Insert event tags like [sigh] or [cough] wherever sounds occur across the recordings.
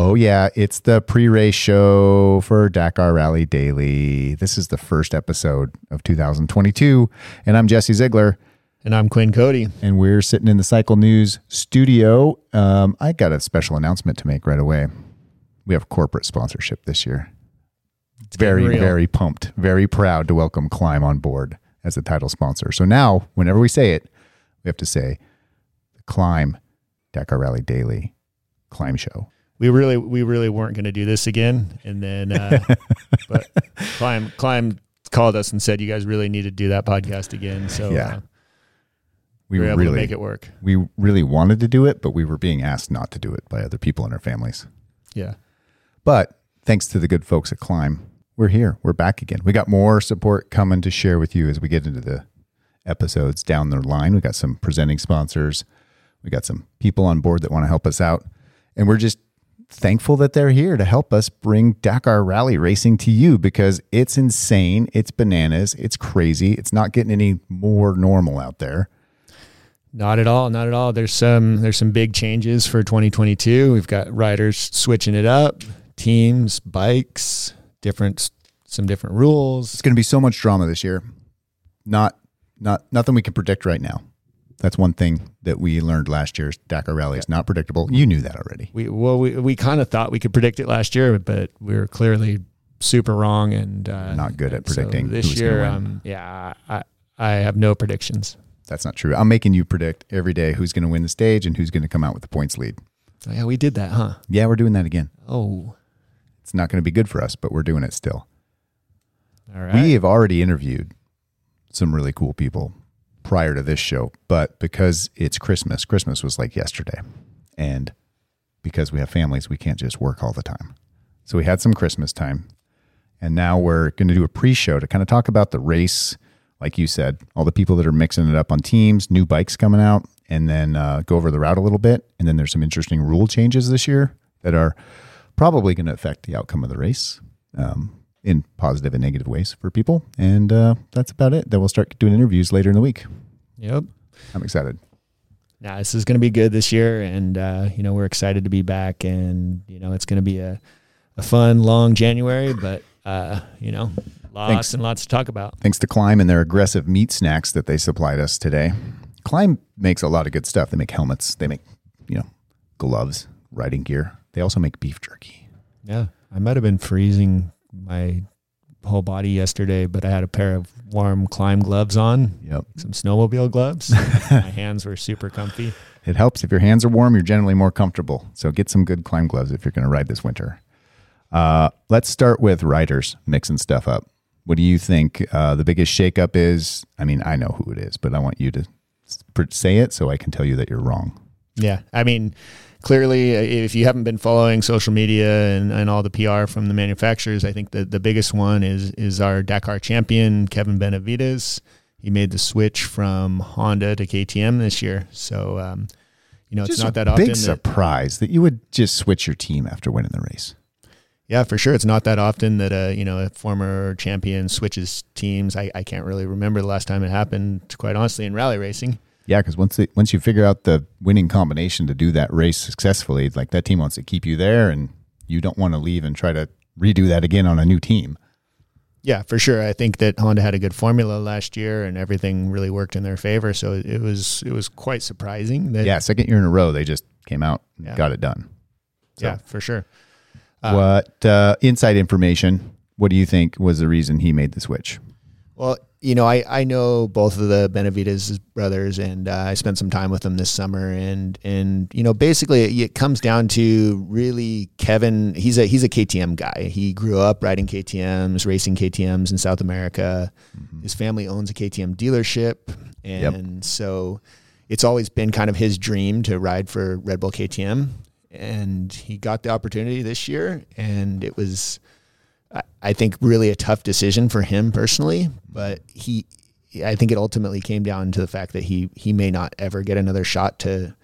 Oh, yeah. It's the pre race show for Dakar Rally Daily. This is the first episode of 2022. And I'm Jesse Ziegler. And I'm Quinn Cody. And we're sitting in the Cycle News studio. Um, I got a special announcement to make right away. We have corporate sponsorship this year. It's very, very pumped, very proud to welcome Klim on board as the title sponsor. So now, whenever we say it, we have to say the Klim Dakar Rally Daily Klim Show. We really we really weren't going to do this again, and then uh, [laughs] but Klim Klim called us and said you guys really need to do that podcast again. So Yeah. uh, We we were able really to make it work. we really wanted to do it, but we were being asked not to do it by other people in our families. Yeah, But thanks to the good folks at Klim, we're here. We're back again. We got more support coming to share with you as we get into the episodes down the line. We got some presenting sponsors. We got some people on board that want to help us out. And we're just thankful that they're here to help us bring Dakar Rally racing to you because it's insane. It's bananas. It's crazy. It's not getting any more normal out there. not at all, not at all. There's some there's some big changes for 2022. We've got riders switching it up, teams, bikes, different some different rules. It's going to be so much drama this year. Not, not, nothing we can predict right now. That's one thing that we learned last year. is Dakar Rally is not predictable. You knew that already. We well we we kind of thought we could predict it last year, but we were clearly super wrong and uh, Not good at so predicting this who's year. Um, yeah, I I have no predictions. That's not true. I'm making you predict every day who's going to win the stage and who's going to come out with the points lead. Oh, yeah, we did that, huh? Yeah, we're doing that again. Oh, It's not going to be good for us, but we're doing it still. all right. We have already interviewed some really cool people prior to this show, but because it's Christmas, Christmas was like yesterday. And because we have families, we can't just work all the time. So we had some Christmas time. And now we're going to do a pre show to kind of talk about the race. Like you said, all the people that are mixing it up on teams, new bikes coming out, and then uh, go over the route a little bit. And then there's some interesting rule changes this year that are probably going to affect the outcome of the race um, in positive and negative ways for people. And uh, that's about it. Then we'll start doing interviews later in the week. Yep. I'm excited. Now this is going to be good this year, and uh, you know we're excited to be back, and you know it's going to be a a fun long January, but uh, you know lots Thanks. and lots to talk about. Thanks to Klim and their aggressive meat snacks that they supplied us today. Klim makes a lot of good stuff. They make helmets, they make, you know, gloves, riding gear. They also make beef jerky. Yeah, I might have been freezing my whole body yesterday, but I had a pair of warm Klim gloves on, Yep. some snowmobile gloves. [laughs] my hands were super comfy. It helps. If your hands are warm, you're generally more comfortable. So get some good Klim gloves if you're going to ride this winter. Uh, let's start with riders mixing stuff up. What do you think uh, the biggest shakeup is? I mean, I know who it is, but I want you to say it so I can tell you that you're wrong. Yeah, I mean, clearly, uh, if you haven't been following social media and, and all the PR from the manufacturers, I think the the biggest one is is our Dakar champion Kevin Benavides. He made the switch from Honda to KTM this year, so um, you know it's Just not a that often. big that- surprise that you would just switch your team after winning the race. yeah, for sure, it's not that often that a you know a former champion switches teams. I, I can't really remember the last time it happened, quite honestly, in rally racing. Yeah, because once they, once you figure out the winning combination to do that race successfully, like that team wants to keep you there, and you don't want to leave and try to redo that again on a new team. Yeah, for sure. I think that Honda had a good formula last year, and everything really worked in their favor. So it was it was quite surprising that Yeah, second year in a row, they just came out, and Yeah. got it done. yeah, for sure. Uh, what uh, inside information? What do you think was the reason he made the switch? Well, you know, I, I know both of the Benavides brothers, and uh, I spent some time with them this summer, and and you know, basically, it comes down to really Kevin. He's a he's a KTM guy. He grew up riding KTM's, racing KTM's in South America. His family owns a KTM dealership, and so it's always been kind of his dream to ride for Red Bull KTM. And he got the opportunity this year, and it was I- I think really a tough decision for him personally, but he, I think it ultimately came down to the fact that he he may not ever get another shot to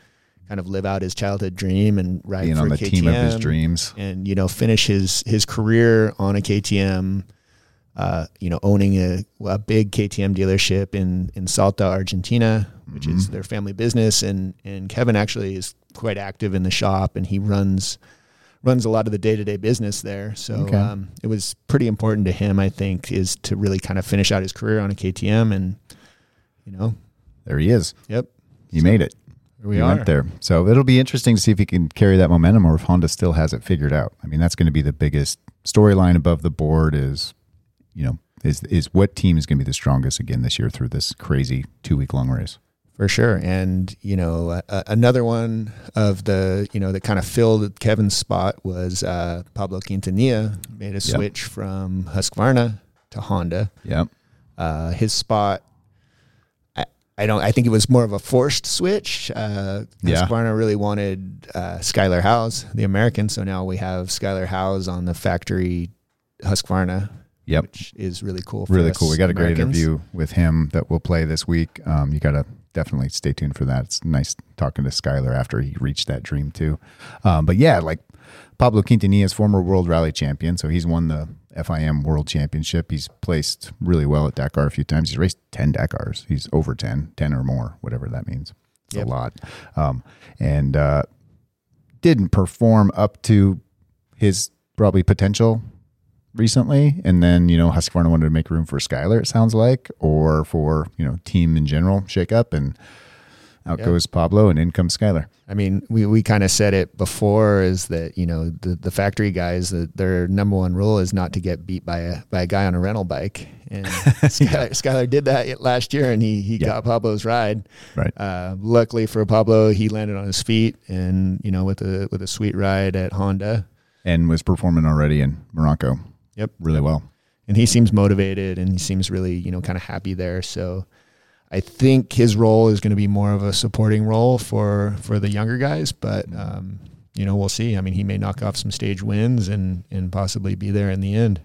kind of live out his childhood dream and ride Being for on the KTM team of his dreams. and you know finish his his career on a KTM. Uh, you know, owning a, a big KTM dealership in in Salta, Argentina, which is their family business, and and Kevin actually is quite active in the shop, and he runs runs a lot of the day to day business there. So Okay. um, it was pretty important to him, I think, is to really kind of finish out his career on a KTM, and you know, There he is. yep, He made it. we went there. So it'll be interesting to see if he can carry that momentum or if Honda still has it figured out. I mean, that's going to be the biggest storyline above the board is, you know, is is what team is going to be the strongest again this year through this crazy two week long race. For sure. And, you know, uh, another one of the, you know, that kind of filled Kevin's spot was uh, Pablo Quintanilla made a Yep. switch from Husqvarna to Honda. Yep. Uh, his spot, I, I don't, I think it was more of a forced switch. Uh, Yeah. Husqvarna really wanted uh, Skyler Howes, the American. So now we have Skyler Howes on the factory Husqvarna, Yep. which is really cool. For Really us cool. We got a great interview with him that we'll play this week. Um, you got to definitely stay tuned for that. It's nice talking to Skyler after he reached that dream too. Um, but yeah, like Pablo Quintanilla is former World Rally Champion, so he's won the FIM World Championship. He's placed really well at Dakar a few times. He's raced ten Dakars. He's over 10, 10 or more, whatever that means. It's Yep. a lot. Um, and uh, didn't perform up to his probably potential recently, and then you know Husqvarna wanted to make room for Skyler. It sounds like, or for you know team in general shake up, and out Yeah. goes Pablo, and in comes Skyler. I mean, we, we kind of said it before is that, you know, the, the factory guys, their number one rule is not to get beat by a, by a guy on a rental bike. And [laughs] Skyler, Skyler did that last year and he, he Yeah. got Pablo's ride. Right. Uh, luckily for Pablo, he landed on his feet and, you know, with a, with a sweet ride at Honda. And was performing already in Morocco. Yep. Really well. And he seems motivated and he seems really, you know, kind of happy there. So I think his role is going to be more of a supporting role for for the younger guys, but um, you know, we'll see. I mean, he may knock off some stage wins and and possibly be there in the end.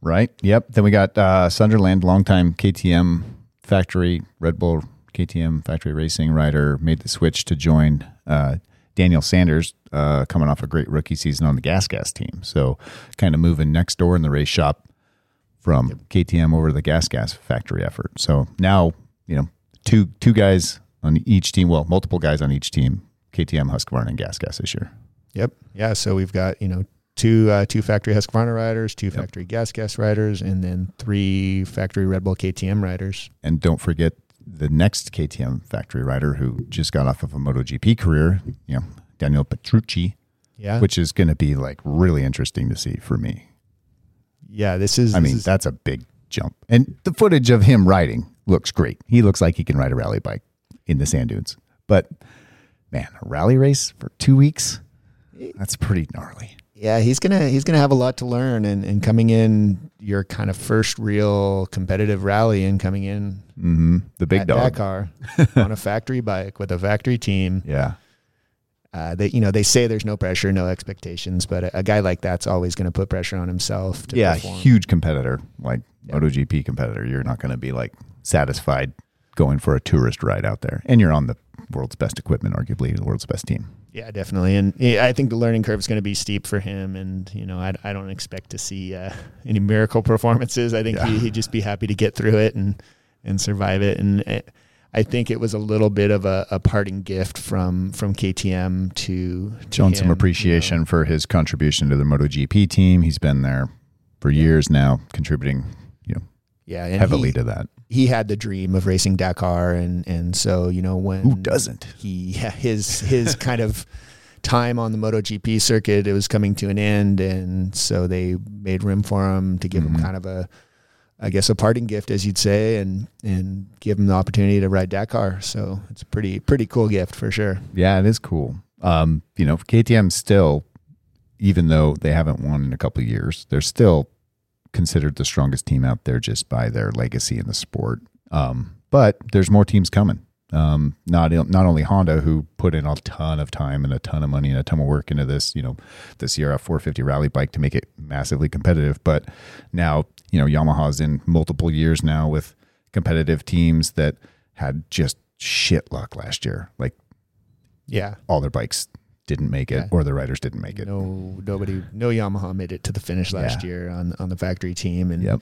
Right. Yep. Then we got uh, Sunderland, longtime KTM factory, Red Bull KTM factory racing rider, made the switch to join uh, Daniel Sanders, uh, coming off a great rookie season on the Gas Gas team. So kind of moving next door in the race shop from KTM over to the Gas Gas factory effort. So now, you know, two two guys on each team, well, multiple guys on each team, KTM, Husqvarna, and Gas Gas this year. Yep. Yeah. So we've got you know two uh, two factory Husqvarna riders, two factory Gas Gas riders, and then three factory Red Bull KTM riders. And don't forget the next KTM factory rider who just got off of a MotoGP career, you know, Danilo Petrucci, Yeah. which is going to be like really interesting to see for me. yeah. This is. I this mean, is- that's a big jump. And the footage of him riding looks great. He looks like he can ride a rally bike in the sand dunes. But man, a rally race for two weeks, that's pretty gnarly. Yeah, he's gonna he's gonna have a lot to learn, and, and coming in your kind of first real competitive rally, and coming in hmm The big dog. Dakar [laughs] on a factory bike with a factory team. Yeah. Uh, they you know they say there's no pressure, no expectations, but a, a guy like that's always going to put pressure on himself. To yeah, perform. huge competitor, like Yeah. MotoGP competitor. You're not going to be like satisfied going for a tourist ride out there, and you're on the world's best equipment, arguably the world's best team. Yeah, definitely, and yeah, I think the learning curve is going to be steep for him. And you know, I, I don't expect to see uh, any miracle performances. I think Yeah. he, he'd just be happy to get through it and and survive it. And uh, I think it was a little bit of a, a parting gift from from KTM to, to some him, you appreciation know. for his contribution to the MotoGP team. He's been there for years now, contributing you know Yeah, heavily he, to that. he had the dream of racing Dakar, and and so you know when Who doesn't? he [laughs] yeah, his his kind of time on the MotoGP circuit it was coming to an end, and so they made room for him to give Mhm. him kind of a, I guess a parting gift, as you'd say, and and give him the opportunity to ride Dakar. So it's a pretty pretty cool gift for sure. Yeah, it is cool. Um, you know, KTM still, even though they haven't won in a couple of years, they're still considered the strongest team out there just by their legacy in the sport. Um, but there's more teams coming. Um, not not only Honda, who put in a ton of time and a ton of money and a ton of work into this, you know, the CRF450 rally bike to make it massively competitive, but now you know Yamaha's in multiple years now with competitive teams that had just shit luck last year. Like Yeah. all their bikes didn't make it Yeah. or the riders didn't make it. No, nobody, no Yamaha made it to the finish last Yeah. year on on the factory team, and Yep.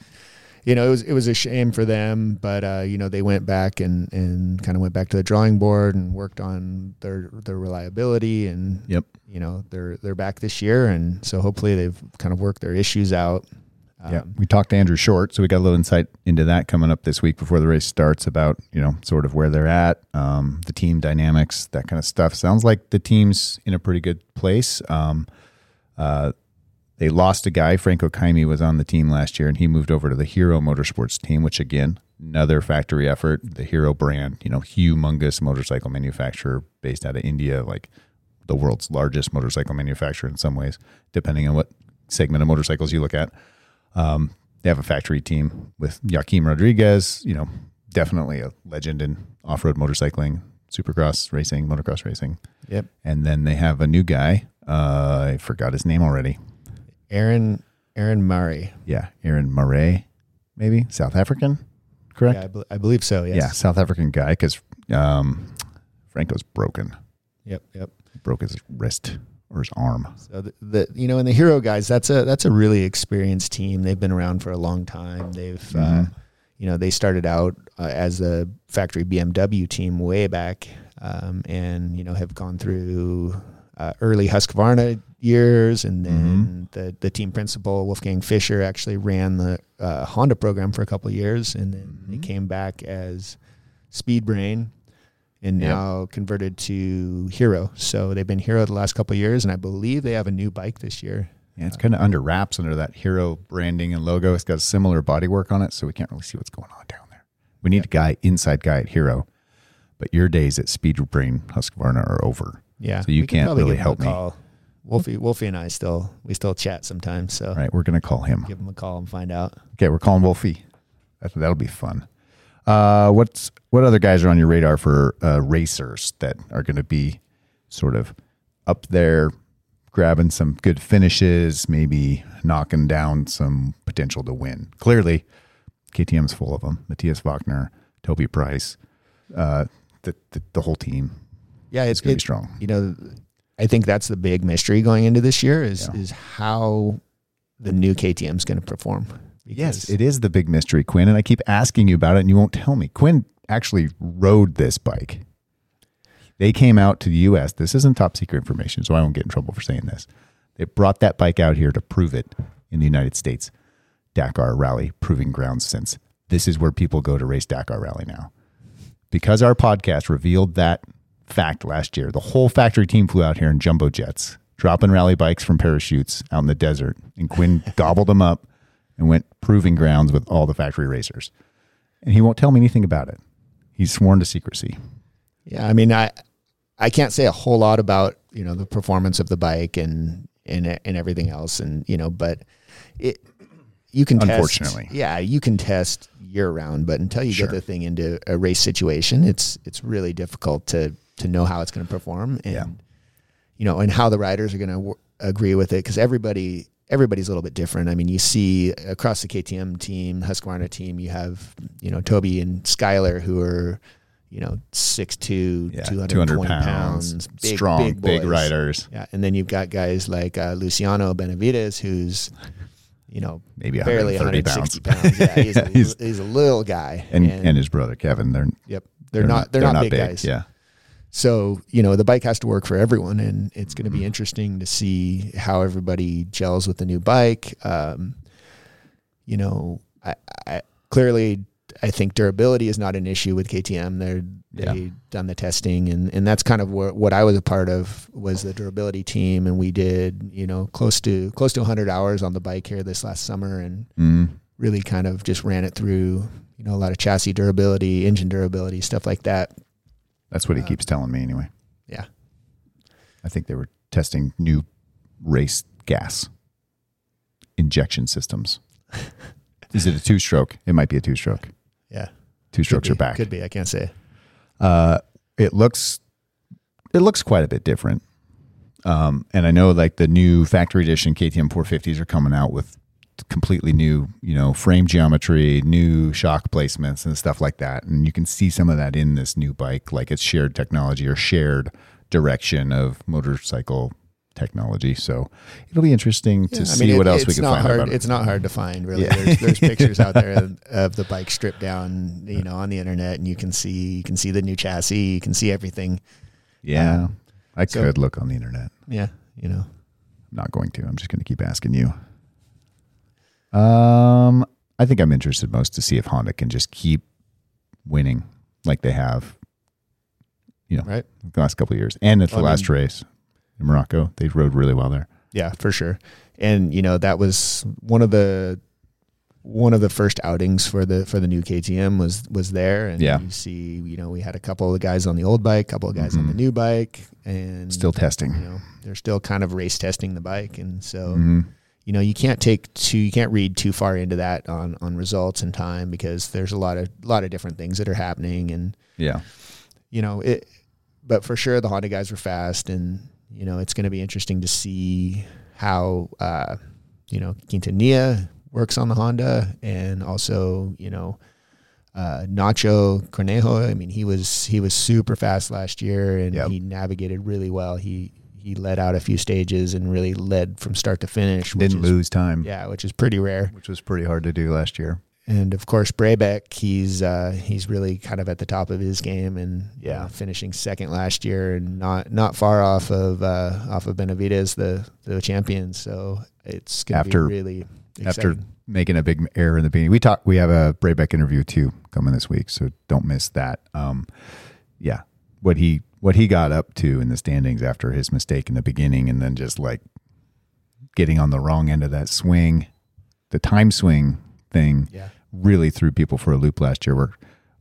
you know, it was it was a shame for them, but uh, you know, they went back and and kind of went back to the drawing board and worked on their their reliability and Yep. you know, they're they're back this year and so hopefully they've kind of worked their issues out. Yeah. Um, We talked to Andrew Short, so we got a little insight into that coming up this week before the race starts about, you know, sort of where they're at, um, the team dynamics, that kind of stuff. Sounds like the team's in a pretty good place. Um, uh, they lost a guy. Franco Caimi was on the team last year, and he moved over to the Hero Motorsports team, which again, another factory effort. The Hero brand, you know, humongous motorcycle manufacturer based out of India, like the world's largest motorcycle manufacturer in some ways, depending on what segment of motorcycles you look at. Um, they have a factory team with Joaquim Rodrigues, you know, definitely a legend in off road motorcycling, supercross racing, motocross racing. Yep. And then they have a new guy. Uh, I forgot his name already. Aaron Aaron Mare. Yeah, Aaron Mare, maybe South African, correct? Yeah, I, I believe so. Yes. Yeah, South African guy because um, Franco's broken, Yep. Yep. broke his wrist or his arm. So the, the you know, and the hero guys, that's a that's a really experienced team. They've been around for a long time. They've uh, Mhm. you know they started out uh, as a factory BMW team way back, um, and you know have gone through uh, early Husqvarna years, and then the the team principal Wolfgang Fischer actually ran the uh, Honda program for a couple of years, and then they Mhm. came back as Speedbrain. And Yep. now converted to Hero. So they've been Hero the last couple of years, and I believe they have a new bike this year. Yeah, it's kind of under wraps under that hero branding and logo. It's got similar bodywork on it, so we can't really see what's going on down there. We need a guy, inside guy at Hero, but your days at Speedbrain Husqvarna are over. Yeah, So you can't really help me. Wolfie, Wolfie, and I still we still chat sometimes. So right, we're gonna call him. give him a call and find out. Okay, we're calling Wolfie. That, that'll be fun. Uh, what's what other guys are on your radar for uh, racers that are going to be sort of up there, grabbing some good finishes, maybe knocking down some potential to win? Clearly, KTM's full of them. Matthias Walkner, Toby Price, uh, the, the the whole team Yeah, it's going to be strong. you know, I think that's the big mystery going into this year is Yeah. is how the new KTM is going to perform. Yes, it is the big mystery, Quinn, and I keep asking you about it, and you won't tell me. Quinn actually rode this bike. They came out to the U.S. This isn't top secret information, so I won't get in trouble for saying this. They brought that bike out here to prove it in the United States. Dakar Rally proving grounds since this is where people go to race Dakar Rally now. Because our podcast revealed that fact last year, the whole factory team flew out here in jumbo jets, dropping rally bikes from parachutes out in the desert, and Quinn [laughs] gobbled them up and went proving grounds with all the factory racers. And he won't tell me anything about it. He's sworn to secrecy. Yeah, I mean, I I can't say a whole lot about you know the performance of the bike and and and everything else, and you know, but it you can test, Unfortunately. yeah, you can test year round, but until you Sure. get the thing into a race situation, it's it's really difficult to to know how it's going to perform and Yeah. you know and how the riders are going to w- agree with it because everybody everybody's a little bit different. I mean, you see across the KTM team, Husqvarna team, you have you know Toby and Skyler who are you know 6'2", Yeah, 220 200 pounds, pounds, big, strong, big, big, riders, Yeah, and then you've got guys like uh, Luciano Benavides, who's you know [laughs] maybe barely 130 160 pounds. pounds. Yeah, he's, Yeah, [laughs] a, he's- he's a little guy, and, and his brother Kevin, they're yep, they're, not they're, not, big, guys. Yeah, So you know the bike has to work for everyone, and it's going to Mm-hmm. be interesting to see how everybody gels with the new bike. Um, you know, I, I clearly I think durability is not an issue with KTM. They're Yeah. done the testing, and and that's kind of what what I was a part of was the durability team, and we did you know close to close to 100 hours on the bike here this last summer, and mm, really kind of just ran it through you know a lot of chassis durability, engine durability, stuff like that. That's what he keeps telling me anyway. Yeah. I think they were testing new race gas injection systems. [laughs] Is it a two stroke? It might be a two stroke. Yeah. Two strokes be, are back. Could be. I can't say. Uh, it looks it looks quite a bit different. Um, and I know like the new factory edition KTM 450s are coming out with completely new, you know, frame geometry, new shock placements and stuff like that. And you can see some of that in this new bike, like it's shared technology or shared direction of motorcycle technology. So it'll be interesting to Yeah, I see mean, it- what else we can find hard, about it. It's not hard to find, really. Yeah. There's, there's [laughs] pictures out there of, of the bike stripped down, you know, on the internet, and you can see you can see the new chassis, you can see everything. Yeah, um, I so- could look on the internet. Yeah, you know. I'm not going to. I'm just going to keep asking you. Um, I think I'm interested most to see if Honda can just keep winning like they have, you know, Right. the last couple of years. And at the Well, I last race in Morocco, they rode really well there. Yeah, for sure. And you know that was one of the one of the first outings for the for the new KTM was was there, and Yeah. you see, you know, we had a couple of guys on the old bike, a couple of guys on the Mhm. new bike, and Still you testing. know they're still kind of race testing the bike, and so Mhm. You know you can't take too you can't read too far into that on on results and time because there's a lot of lot of different things that are happening and Yeah. you know it but for sure the honda guys were fast and you know it's going to be interesting to see how uh you know quintanilla works on the honda and also you know uh, Nacho Cornejo. I mean, he was he was super fast last year, and Yep. he navigated really well. He he led out a few stages and really led from start to finish. which Didn't is- lose time, yeah, which is pretty rare. which was pretty hard to do last year. And of course, Brabec, he's uh, he's really kind of at the top of his game, and Yeah. finishing second last year, and not not far off of uh, off of Benavides, the the champion. So it's going to be After- really After making a big error in the beginning, we talk. We have a Brabec interview too coming this week, so don't miss that. Um, yeah, what he what he got up to in the standings after his mistake in the beginning, and then just like getting on the wrong end of that swing, the time swing thing yeah, really threw people for a loop last year. We're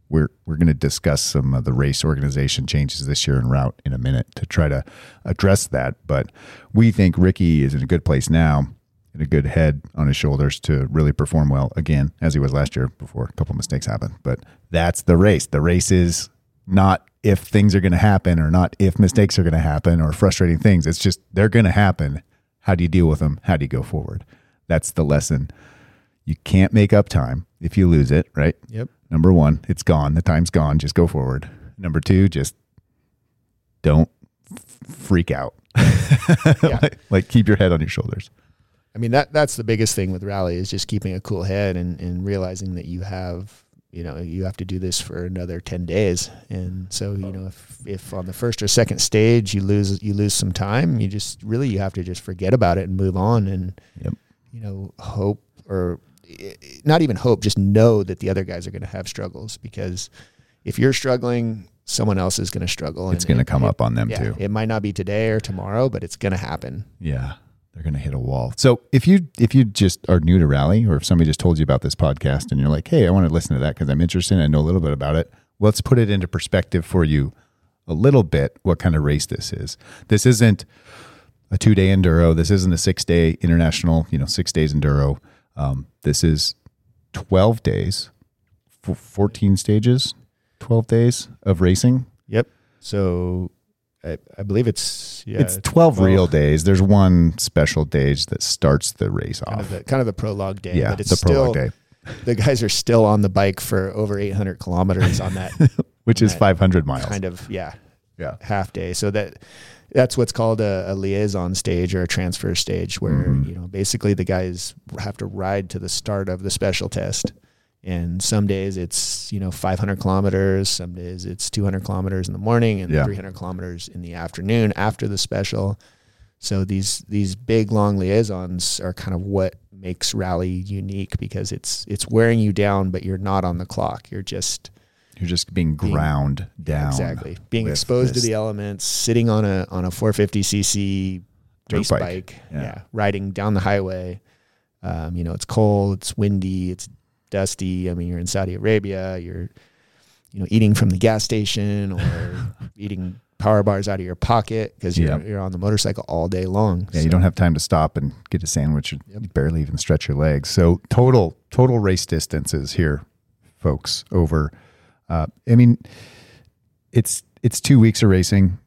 we're we're going to discuss some of the race organization changes this year en route in a minute to try to address that. But we think Ricky is in a good place now, and a good head on his shoulders to really perform well again as he was last year before a couple mistakes happened. But that's the race. The race is not if things are going to happen or not if mistakes are going to happen or frustrating things. It's just they're going to happen. How do you deal with them? How do you go forward? That's the lesson. You can't make up time if you lose it, right? yep, Number one, it's gone. The time's gone. Just go forward. Number two, just don't f- freak out. [laughs] like, like, keep your head on your shoulders. I mean that that's the biggest thing with rally is just keeping a cool head and, and realizing that you have you know you have to do this for another 10 days and so you know if, if on the first or second stage you lose you lose some time you just really you have to just forget about it and move on and Yep. you know hope or not even hope just know that the other guys are going to have struggles because if you're struggling someone else is going to struggle It's going to come it- up on them yeah, too. it might not be today or tomorrow but it's going to happen Yeah. They're going to hit a wall. So if you if you just are new to rally, or if somebody just told you about this podcast and you're like, hey, I want to listen to that because I'm interested, and I know a little bit about it. Let's put it into perspective for you a little bit. What kind of race this is? This isn't a two day enduro. This isn't a six day international. You know, six days enduro. Um, this is twelve days, fourteen stages, twelve days of racing. Yep. So I, I believe it's yeah, it's 12 well, real days. There's one special day that starts the race kind off. of the kind of the prologue day. yeah, but it's the still prologue day, the guys are still on the bike for over 800 kilometers on that [laughs] which is that 500 miles. kind of yeah yeah. half day. So that that's what's called a, a liaison stage or a transfer stage, where Mhm. you know basically the guys have to ride to the start of the special test. And some days it's you know 500 kilometers, some days it's 200 kilometers in the morning and Yeah. 300 kilometers in the afternoon after the special. So these these big long liaisons are kind of what makes rally unique because it's it's wearing you down, but you're not on the clock. You're just You're just being Being- ground down. Exactly. Being exposed this. to the elements, sitting on a on a 450cc Dirt race bike. bike, Yeah. yeah. riding down the highway. Um, you know, it's cold, it's windy, it's dusty. I mean, you're in Saudi Arabia, you're you know, eating from the gas station or [laughs] eating power bars out of your pocket because you're, Yep. you're on the motorcycle all day long. Yeah, you don't have time to stop and get a sandwich. Yep. You barely even stretch your legs. So total total race distances here, folks. Over, uh, I mean, it's it's two weeks of racing.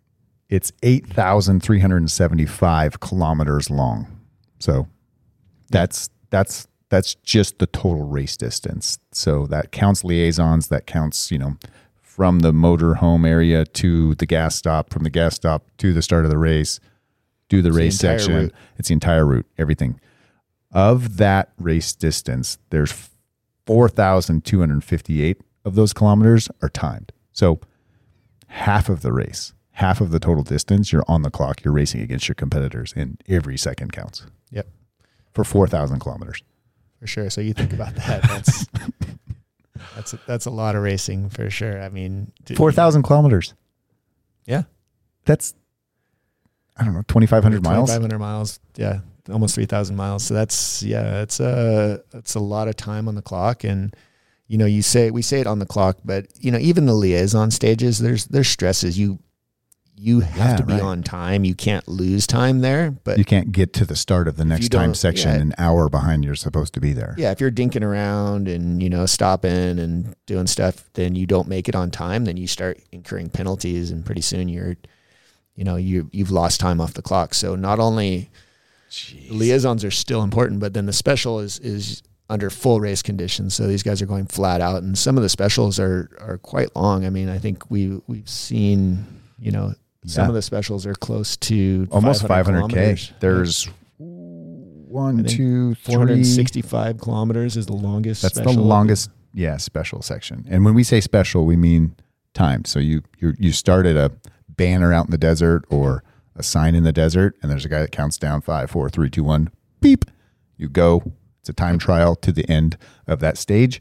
It's eight thousand three hundred and seventy five kilometers long. So that's that's that's just the total race distance. So that counts liaisons. That counts you know from the motor home area to the gas stop, from the gas stop to the start of the race. do the the race entire section. route. It's the entire route, everything. Of that race distance, there's 4,258 of those kilometers are timed. So half of the race, half of the total distance, you're on the clock, you're racing against your competitors, and every second counts Yep, for 4,000 kilometers. For sure. So you think about that. That's [laughs] that's a, that's a lot of racing for sure. I mean, 4,000 kilometers. Yeah. That's, I don't know, 2,500 miles. 2,500 miles. Yeah, almost 3,000 miles. So that's yeah, it's a it's a lot of time on the clock. And you know, you say we say it on the clock, but you know, even the liaison stages, there's there's stresses. You you have Yeah, to be right. on time. You can't lose time there. But You can't get to the start of the next time section yeah. an hour behind you're supposed to be there. yeah, if you're dinking around and you know stopping and doing stuff, then you don't make it on time. Then you start incurring penalties, and pretty soon you're, you know, you you've lost time off the clock. So not only liaisons are still important, but then the special is is under full race conditions. So these guys are going flat out, and some of the specials are are quite long. I mean, I think we we've seen, you know, some Yeah. of the specials are close to Almost 500K. kilometers. There's one, I think two, three. 465 kilometers is the longest. That's the special. longest, yeah, special section. And when we say special, we mean time. So you you you start at a banner out in the desert or a sign in the desert, and there's a guy that counts down five, four, three, two, one, beep. You go. It's a time trial to the end of that stage.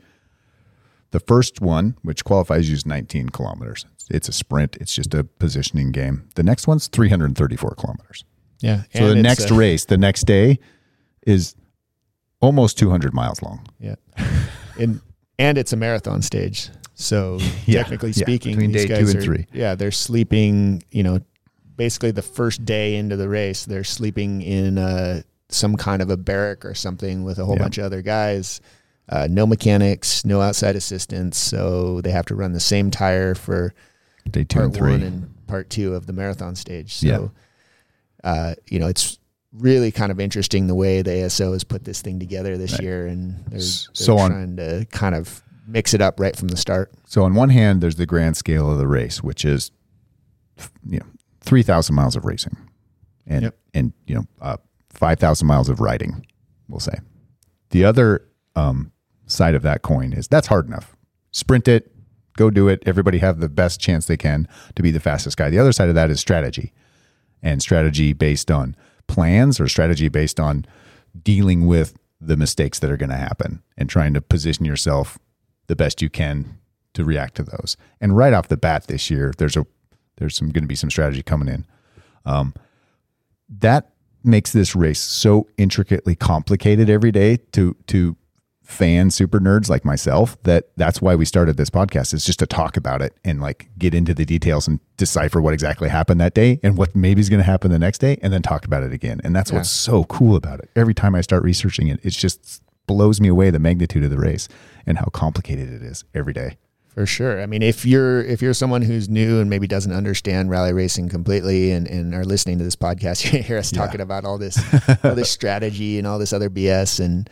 The first one, which qualifies you, is 19 kilometers. It's a sprint. It's just a positioning game. The next one's 334 kilometers. Yeah. So the next a- race, the next day, is almost 200 miles long. Yeah. and and it's a marathon stage. So [laughs] Yeah. technically Yeah. speaking, Between these day guys two and are- three. Yeah, they're sleeping, you know, basically the first day into the race, they're sleeping in uh, some kind of a barrack or something with a whole Yeah. bunch of other guys. Uh, no mechanics, no outside assistance, so they have to run the same tire for Day two part and three. one and part two of the marathon stage. So, Yeah. uh, you know, it's really kind of interesting the way the ASO has put this thing together this Right. year, and they're, they're so on- trying to kind of mix it up right from the start. So on one hand, there's the grand scale of the race, which is you know three thousand miles of racing, and Yep. and you know uh, five thousand miles of riding. We'll say the other um, side of that coin is that's hard enough. Sprint it, go do it. Everybody have the best chance they can to be the fastest guy. The other side of that is strategy, and strategy based on plans or strategy based on dealing with the mistakes that are going to happen and trying to position yourself the best you can to react to those. And right off the bat this year, there's a there's some going to be some strategy coming in. Um, that makes this race so intricately complicated every day to to fan super nerds like myself that that's why we started this podcast is just to talk about it and like get into the details and decipher what exactly happened that day and what maybe is going to happen the next day and then talk about it again and that's Yeah. what's so cool about it every time i start researching it it just blows me away the magnitude of the race and how complicated it is every day For sure. I mean, if you're if you're someone who's new and maybe doesn't understand rally racing completely and, and are listening to this podcast, [laughs] you hear us Yeah. talking about all this [laughs] all this strategy and all this other BS and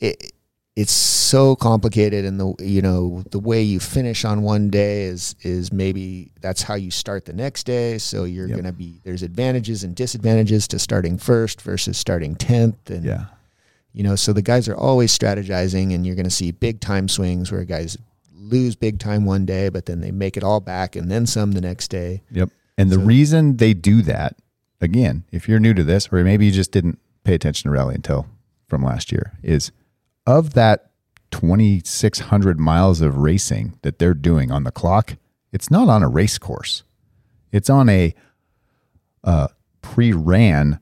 it it's so complicated and the you know the way you finish on one day is is maybe that's how you start the next day so you're Yep. going to be there's advantages and disadvantages to starting first versus starting 10th and yeah you know so the guys are always strategizing and you're going to see big time swings where guys lose big time one day but then they make it all back and then some the next day Yep. And the reason they do that, again, if you're new to this, or maybe you just didn't pay attention to rally until from last year, is of that 2,600 miles of racing that they're doing on the clock, it's not on a race course. It's on a uh, pre ran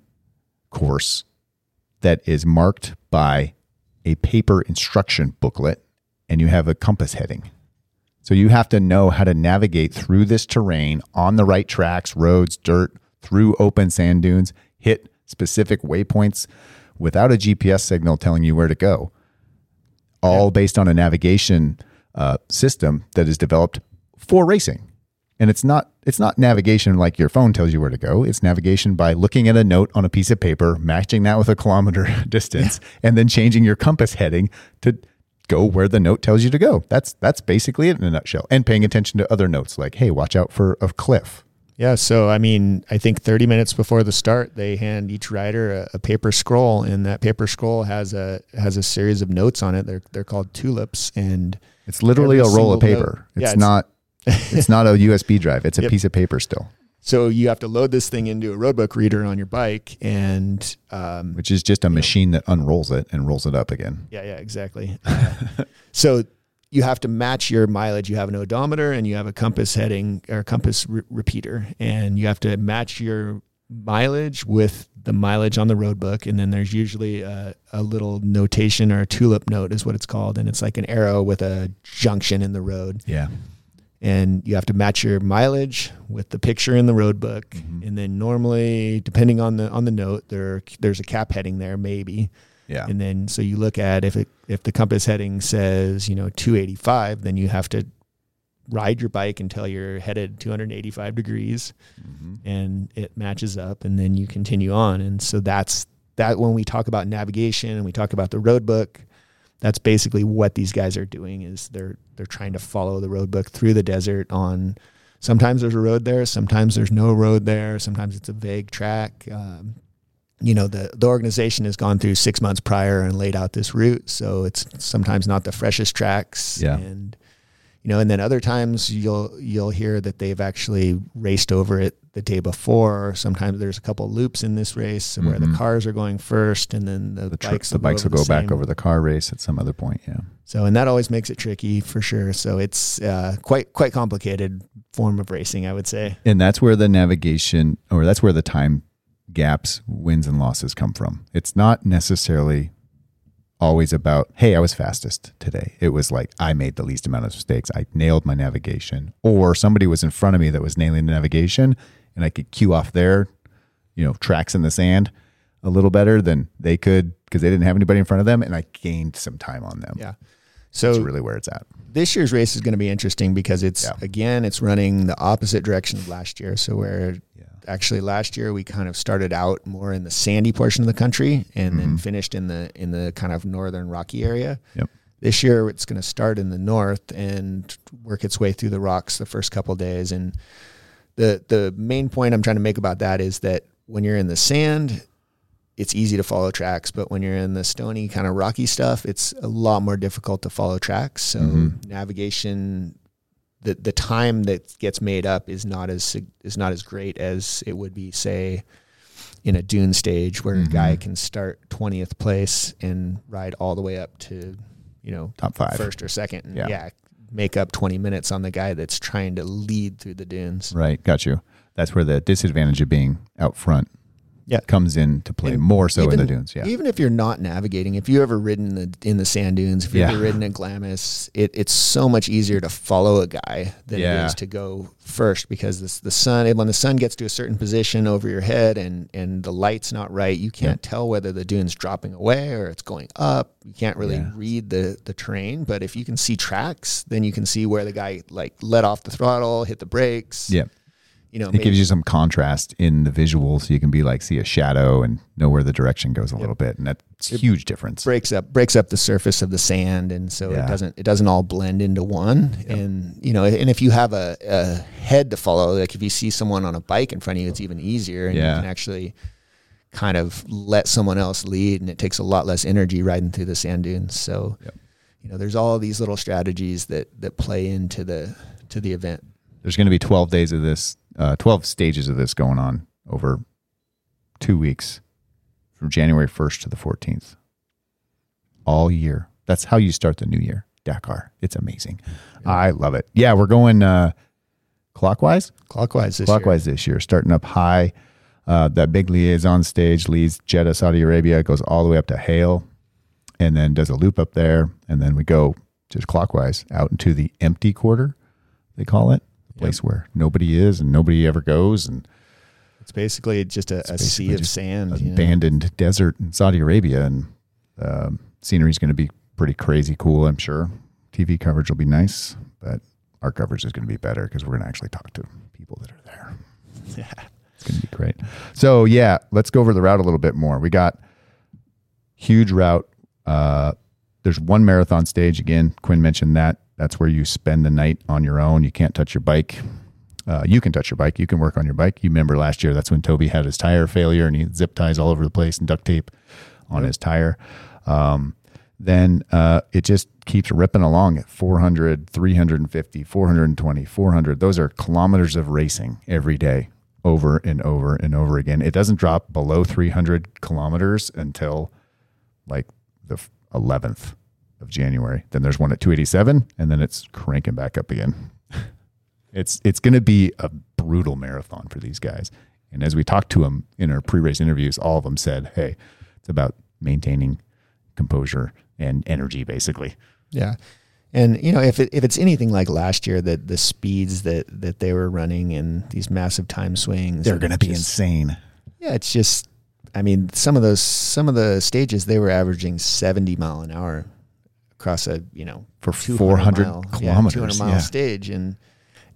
course that is marked by a paper instruction booklet and you have a compass heading. So you have to know how to navigate through this terrain on the right tracks, roads, dirt, through open sand dunes, hit specific waypoints without a GPS signal telling you where to go. All based on a navigation uh, system that is developed for racing. And it's not it's not navigation like your phone tells you where to go. It's navigation by looking at a note on a piece of paper, matching that with a kilometer [laughs] distance, and then changing your compass heading to go where the note tells you to go. That's that's basically it in a nutshell. And paying attention to other notes like, hey, watch out for a cliff. Yeah, so I mean, I think 30 minutes before the start, they hand each rider a, a, paper scroll, and that paper scroll has a has a series of notes on it. They're they're called tulips, and it's literally a roll of paper. It's, yeah, it's, not [laughs] it's not a USB drive. It's a yep. piece of paper still. So you have to load this thing into a roadbook reader on your bike, and um, which is just a machine know. that unrolls it and rolls it up again. Yeah, yeah, exactly. Uh, [laughs] so you have to match your mileage. You have an odometer and you have a compass heading or compass re- repeater, and you have to match your mileage with the mileage on the road book. And then there's usually a, a, little notation or a tulip note is what it's called. And it's like an arrow with a junction in the road. Yeah. And you have to match your mileage with the picture in the road book. Mm-hmm. And then normally, depending on the on the note, there there's a cap heading there, maybe. Yeah. And then so you look at if it if the compass heading says, you know, 285, then you have to ride your bike until you're headed 285 degrees mm-hmm. and it matches up and then you continue on. And so that's that when we talk about navigation and we talk about the road book, that's basically what these guys are doing is they're they're trying to follow the road book through the desert on sometimes there's a road there sometimes there's no road there sometimes it's a vague track um, you know the the organization has gone through six months prior and laid out this route so it's sometimes not the freshest tracks yeah. and you know and then other times you'll you'll hear that they've actually raced over it the day before sometimes there's a couple loops in this race mm-hmm. where the mm-hmm. cars are going first and then the, the bikes the bikes will go, back over the car race at some other point yeah so and that always makes it tricky for sure so it's uh, quite quite complicated form of racing i would say and that's where the navigation or that's where the time gaps, wins and losses come from. It's not necessarily always about, hey, I was fastest today. It was like I made the least amount of mistakes. I nailed my navigation. Or somebody was in front of me that was nailing the navigation and I could cue off their, you know, tracks in the sand a little better than they could because they didn't have anybody in front of them and I gained some time on them. Yeah. So that's really where it's at. This year's race is going to be interesting because it's yeah. again it's running the opposite direction of last year. So where actually last year we kind of started out more in the sandy portion of the country and mm-hmm. then finished in the in the kind of northern rocky area. Yep. This year it's going to start in the north and work its way through the rocks the first couple days and the the main point I'm trying to make about that is that when you're in the sand it's easy to follow tracks, but when you're in the stony kind of rocky stuff, it's a lot more difficult to follow tracks. So mm-hmm. navigation the the time that gets made up is not as is not as great as it would be say in a dune stage where mm-hmm. a guy can start 20th place and ride all the way up to you know top 5 first or second and yeah. yeah make up 20 minutes on the guy that's trying to lead through the dunes right got you that's where the disadvantage of being out front yeah. comes into play and more so even, in the dunes. Yeah. Even if you're not navigating, if you ever ridden the, in the sand dunes, if you've yeah. ever ridden in Glamis, it, it's so much easier to follow a guy than yeah. it is to go first because this, the sun, when the sun gets to a certain position over your head and, and the light's not right, you can't yeah. tell whether the dune's dropping away or it's going up. You can't really read the, the terrain. But if you can see tracks, then you can see where the guy like let off the throttle, hit the brakes. Yeah you know, it gives you some contrast in the visual, so you can be like see a shadow and know where the direction goes a yep. little bit, and that's it huge difference. Breaks up breaks up the surface of the sand, and so yeah. it doesn't it doesn't all blend into one. Yep. And you know, and if you have a, a, head to follow, like if you see someone on a bike in front of you, it's even easier, and yeah. you can actually kind of let someone else lead, and it takes a lot less energy riding through the sand dunes. So, yep. you know, there's all these little strategies that that play into the to the event. There's going to be 12 days of this uh, 12 stages of this going on over two weeks from January 1st to the 14th. All year. That's how you start the new year. Dakar. It's amazing. Yeah. I love it. Yeah, we're going uh, clockwise. Clockwise this clockwise year. this year. Starting up high. Uh, that big liaison stage leads Jeddah, Saudi Arabia, goes all the way up to Ha'il, and then does a loop up there, and then we go just clockwise out into the empty quarter, they call it, place yep. where nobody is and nobody ever goes and it's basically just a, a sea of sand abandoned know? desert in saudi arabia and um, scenery is going to be pretty crazy cool i'm sure. Tv coverage will be nice but our coverage is going to be better because we're going to actually talk to people that are there. [laughs] Yeah. It's going to be great. So yeah let's go over the route a little bit more. We got huge route uh, there's one marathon stage. Again quinn mentioned that that's where you spend the night on your own. You can't touch your bike. Uh, you can touch your bike. You can work on your bike. You remember last year, that's when Toby had his tire failure and he zip ties all over the place and duct tape on his tire. Um, then uh, it just keeps ripping along at 400, 350, 420, 400. Those are kilometers of racing every day over and over and over again. It doesn't drop below 300 kilometers until like the 11th of January. Then there's one at 287 and then it's cranking back up again. [laughs] it's it's going to be a brutal marathon for these guys. And as we talked to them in our pre-race interviews, all of them said, "Hey, it's about maintaining composure and energy basically." Yeah. And you know, if it, if it's anything like last year, that the speeds that that they were running and these massive time swings, They're going to be insane. Yeah, it's just. I mean, some of those some of the stages they were averaging seventy mile an hour across a you know For 400 mile, yeah, kilometers, 200 mile yeah. stage, and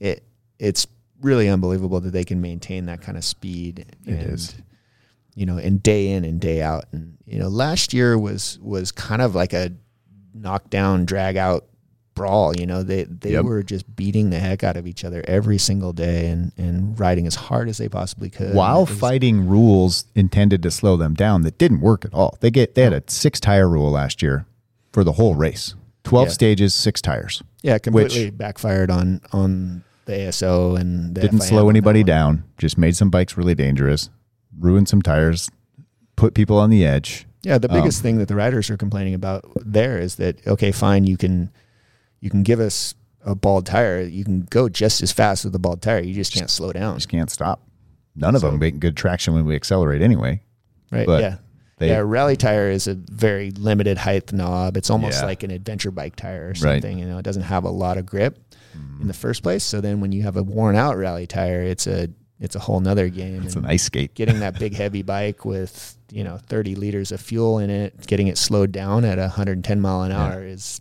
it it's really unbelievable that they can maintain that kind of speed. And, is. you know, and day in and day out. And you know, last year was was kind of like a knockdown, drag out brawl. You know, they they Yep. were just beating the heck out of each other every single day and and riding as hard as they possibly could. While fighting rules intended to slow them down that didn't work at all. They get they had a six tire rule last year for the whole race. 12 Yeah. stages, six tires. yeah, completely backfired on on the ASO and the Didn't FIM slow anybody down, just made some bikes really dangerous, ruined some tires, put people on the edge. Yeah, the Um, biggest thing that the riders are complaining about there is that okay, fine, you can you can give us a bald tire, you can go just as fast with a bald tire, you just can't slow down, Just can't stop. None of them make good traction when we accelerate anyway. right? but yeah, They yeah. Rally tire is a very limited height knob. It's almost Yeah. like an adventure bike tire or Right. something. You know, it doesn't have a lot of grip in the first place. So then when you have a worn out rally tire, it's a it's a whole nother game. it's And an ice skate. getting that [laughs] big heavy bike with you know 30 liters of fuel in it, getting it slowed down at 110 mile an Yeah. hour is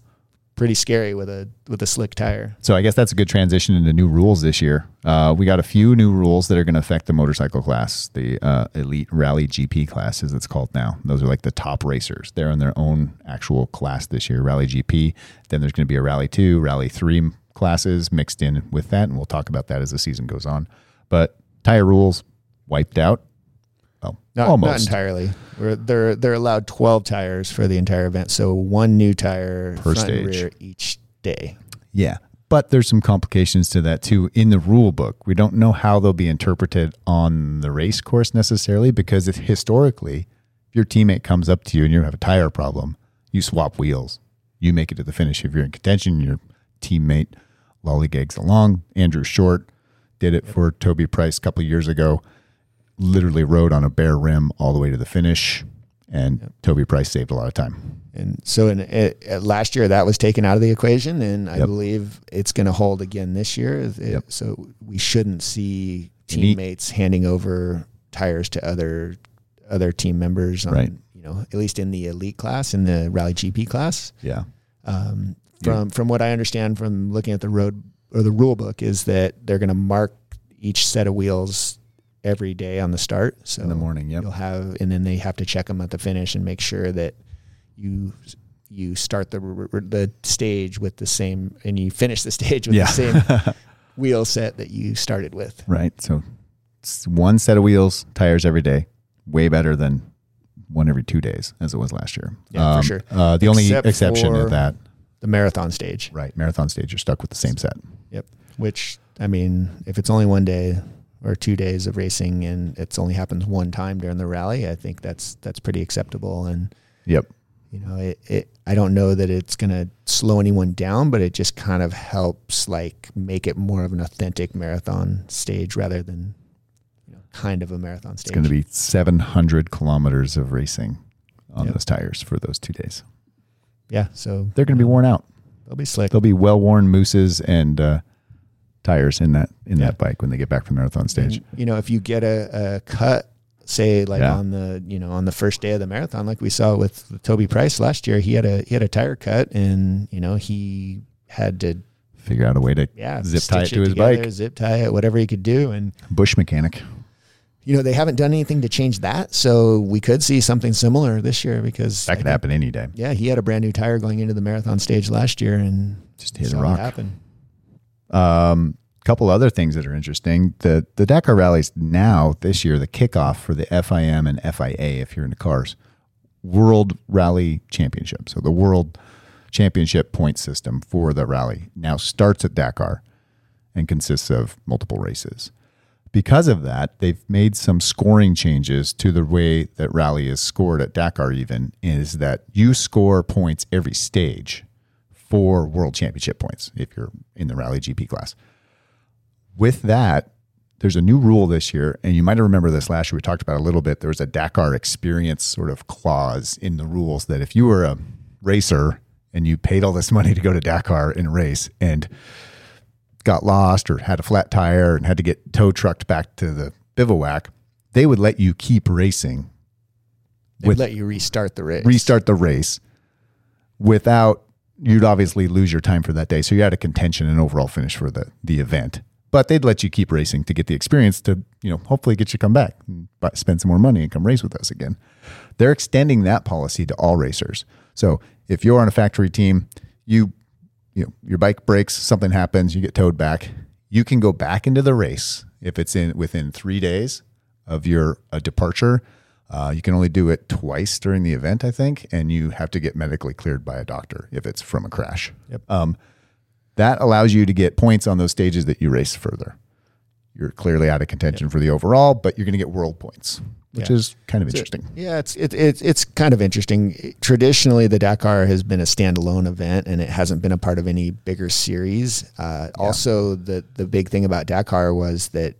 pretty scary with a with a slick tire. So I guess that's a good transition into new rules this year. Uh, we got a few new rules that are going to affect the motorcycle class, the uh, elite rally GP class, as it's called now. Those are like the top racers. They're in their own actual class this year, rally GP. Then there's going to be a rally two, rally three classes mixed in with that, and we'll talk about that as the season goes on. But tire rules wiped out. Well, Not, not entirely. We're, they're they're allowed 12 tires for the entire event, so one new tire Per stage. rear each day. Yeah. But there's some complications to that too in the rule book. We don't know how they'll be interpreted on the race course necessarily because if historically, if your teammate comes up to you and you have a tire problem, you swap wheels. You make it to the finish. If you're in contention, your teammate lollygags along. Andrew Short did it for Toby Price a couple years ago. Literally rode on a bare rim all the way to the finish, and Toby Price saved a lot of time. And so in it, uh, last year that was taken out of the equation, and I Yep. believe it's going to hold again this year. It- Yep. So we shouldn't see teammates handing over tires to other other team members. On, Right. You know, at least in the elite class, in the Rally GP class. Yeah. Um, from from what I understand from looking at the road or the rule book is that they're going to mark each set of wheels every day on the start. So In the morning. Yep. you'll have, and then they have to check them at the finish and make sure that you you start the the stage with the same and you finish the [laughs] stage with Yeah. the same [laughs] wheel set that you started with. Right. So one set of wheels, tires every day. Way better than one every two days, as it was last year. Yeah, for sure. Uh, the only exception of that, The marathon stage. right? Marathon stage, you're stuck with the same set. Yep. Which I mean, if it's only one day or two days of racing and it's only happens one time during the rally, I think that's that's pretty acceptable. And Yep. you know, it, it I don't know that it's gonna slow anyone down, but it just kind of helps like make it more of an authentic marathon stage rather than you know, kind of a marathon stage. It's going to be 700 kilometers of racing on Yep. those tires for those two days. yeah. So They're going to be worn out. they'll be slick. They'll be well worn mousses and uh, tires in that in Yeah. that bike when they get back from the marathon stage. And, you know, if you get a, a cut, say like Yeah. on the you know on the first day of the marathon, like we saw with Toby Price last year, he had a he had a tire cut, and you know he had to Figure out a way to yeah zip tie it to his together, bike. zip tie it, whatever he could do, and Bush mechanic. you know they haven't done anything to change that, so we could see something similar this year because That could think- happen any day. Yeah, he had a brand new tire going into the marathon stage last year, and Just hit a it rock. happen. Um, couple other things that are interesting. The the Dakar rallies now this year the kickoff for the FIM and FIA if you're into cars World Rally Championship. So the World Championship point system for the rally now starts at Dakar and consists of multiple races. Because of that, they've made some scoring changes to the way that rally is scored at Dakar even is that you score points every stage for world championship points if you're in the rally GP class with that, there's a new rule this year, and you might remember this last year. We talked about a little bit. There was a Dakar experience sort of clause in the rules that if you were a racer and you paid all this money to go to Dakar in a race and got lost or had a flat tire and had to get tow trucked back to the bivouac, they would let you keep racing. They would let you restart the race. Restart the race without you'd obviously lose your time for that day. So you had a contention and overall finish for the the event. But they'd let you keep racing to get the experience to you know hopefully get you to come back spend some more money and come race with us again. They're extending that policy to all racers. So if you're on a factory team you you know your bike breaks something happens you get towed back you can go back into the race if it's in within three days of your uh, departure uh, you can only do it twice during the event i think and you have to get medically cleared by a doctor if it's from a crash yep. um, that allows you to get points on those stages that you race further. You're clearly out of contention for the overall, but you're going to get world points, which yeah. is kind of interesting. Yeah, it's it, it, it's kind of interesting. Traditionally, the Dakar has been a standalone event, and it hasn't been a part of any bigger series. Uh, yeah. Also, the the big thing about Dakar was that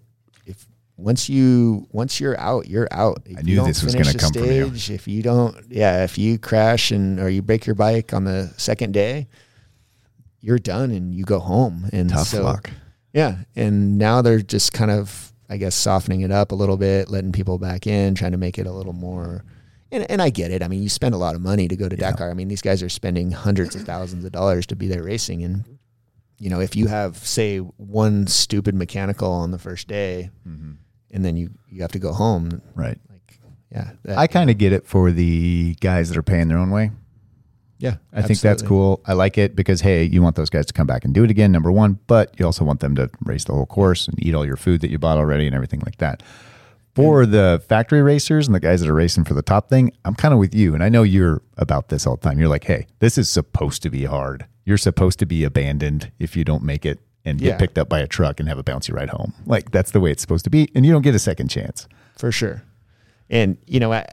once you once you're out, you're out. If I knew this was going to come stage, from you. If you don't, yeah, if you crash and or you break your bike on the second day you're done and you go home. And Tough so, luck. Yeah. And now they're just kind of, I guess, softening it up a little bit, letting people back in, trying to make it a little more. And, and I get it. I mean, you spend a lot of money to go to yeah. Dakar. I mean, these guys are spending hundreds of thousands of dollars to be there racing. And, you know, if you have, say, one stupid mechanical on the first day mm-hmm. And then you, you have to go home. Right. Like, yeah. That, I kind of get it for the guys that are paying their own way. Yeah, I absolutely. think that's cool. I like it because hey, you want those guys to come back and do it again. Number one, but you also want them to race the whole course and eat all your food that you bought already and everything like that. For the factory racers and the guys that are racing for the top thing, I'm kind of with you, and I know you're about this all the time. You're like, hey, this is supposed to be hard. You're supposed to be abandoned if you don't make it and get yeah. picked up by a truck and have a bouncy ride home. Like that's the way it's supposed to be, and you don't get a second chance for sure. And you know, I,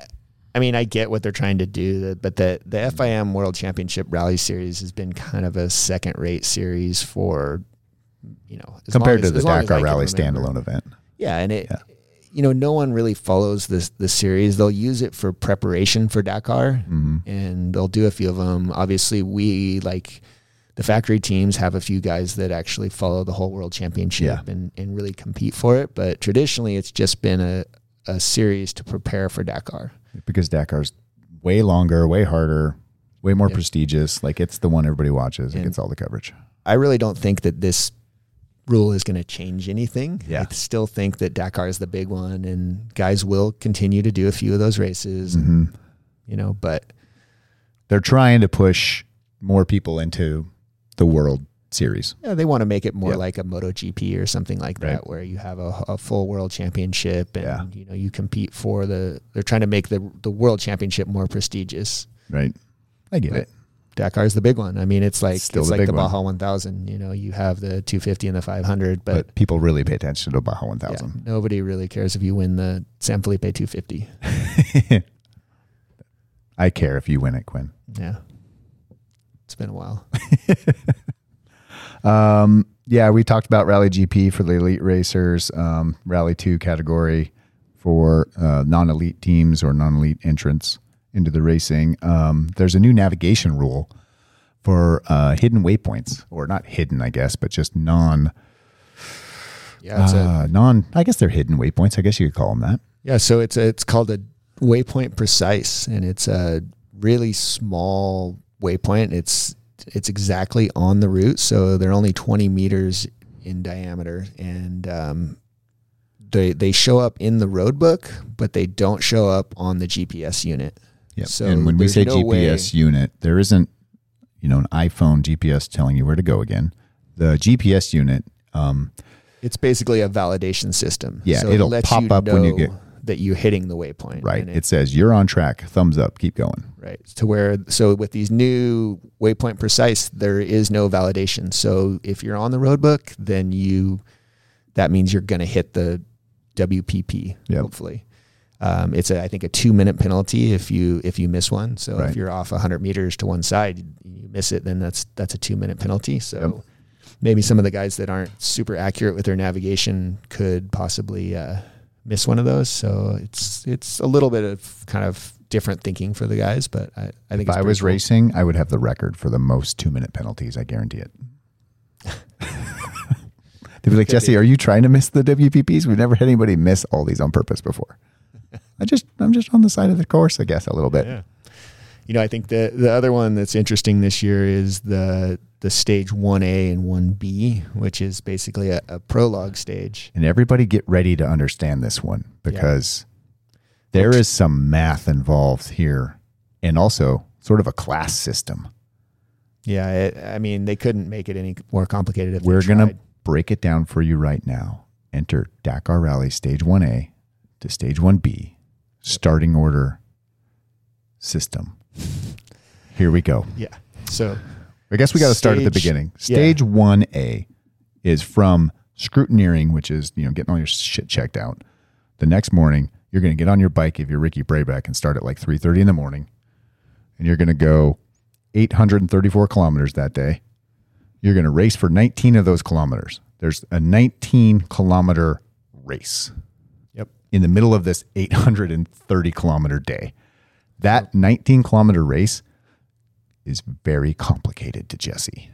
I mean, I get what they're trying to do, but the the FIM World Championship Rally Series has been kind of a second rate series for, you know, compared as, to the Dakar Rally standalone event. Yeah, and it, yeah. you know, no one really follows this the series. They'll use it for preparation for Dakar, mm-hmm. and they'll do a few of them. Obviously, we like the factory teams have a few guys that actually follow the whole world championship yeah. and, and really compete for it. But traditionally, it's just been a, a series to prepare for Dakar because Dakar's way longer, way harder, way more prestigious. Like it's the one everybody watches. And it gets all the coverage. I really don't think that this rule is going to change anything. Yeah. I still think that Dakar is the big one, and guys will continue to do a few of those races. Mm-hmm. And, you know, but they're trying to push more people into the world series. Yeah, they want to make it more yep. like a MotoGP or something like that, right. where you have a, a, full world championship and yeah. you know you compete for the. They're trying to make the the world championship more prestigious. Right, I get but it. Dakar is the big one. I mean, it's like Still it's the like the Baja 1000. You know, you have the 250 and the 500, but, but people really pay attention to the Baja 1000. Yeah, nobody really cares if you win the San Felipe 250. [laughs] I care if you win it, Quinn. Yeah, been a while. [laughs] Um, yeah, we talked about Rally GP for the elite racers, um, Rally 2 category for uh, non elite teams or non elite entrants into the racing. Um, there's a new navigation rule for uh, hidden waypoints, or not hidden, I guess, but just non. Yeah, it's uh, a, non. I guess they're hidden waypoints. I guess you could call them that. Yeah, so it's a, it's called a waypoint precise, and it's a really small waypoint. It's it's exactly on the route, so they're only 20 meters in diameter, and um, they they show up in the road book, but they don't show up on the GPS unit. Yeah. So and when we say no GPS way, unit, there isn't you know an iPhone GPS telling you where to go again. The GPS unit um, It's basically a validation system. Yeah, it it'll lets pop up when you get- that you're hitting the waypoint. Right. And It says you're on track. Thumbs up. Keep going. Right. To where so with these new waypoint precise, there is no validation. So if you're on the road book, then you that means you're going to hit the WPP. Yep. Hopefully, um, it's a I think a two minute penalty if you if you miss one. So Right. if you're off 100 meters to one side, you miss it, then that's that's a two minute penalty. So. Yep. Maybe some of the guys that aren't super accurate with their navigation could possibly uh, miss one of those. So it's it's a little bit of kind of different thinking for the guys, but I, I think If I was cool. racing, I would have the record for the most two minute penalties. I guarantee it. [laughs] They'd be like, Jesse, are you trying to miss the WPPs? We've never had anybody miss all these on purpose before. [laughs] I just, I'm just on the side of the course, I guess, a little bit. Yeah. You know, I think the the other one that's interesting this year is the the stage one A and one B, which is basically a, a prologue stage. And everybody get ready to understand this one because there is some math involved here and also sort of a class system. Yeah, it, I mean they couldn't make it any more complicated if We're going to break it down for you right now. Enter Dakar Rally Stage 1A to Stage 1B, starting order system. Here we go. Yeah. So I guess we got to start at the Stage- beginning. yeah. Stage 1A is from scrutineering, which is, you know, getting all your shit checked out. The next morning, you're going to get on your bike if you're Ricky Brabec and start at like 3:30 in the morning. And you're going to go 834 kilometers that day. You're going to race for 19 of those kilometers. There's a 19 kilometer race yep. in the middle of this 830 kilometer day. That 19 kilometer race is very complicated to Jesse.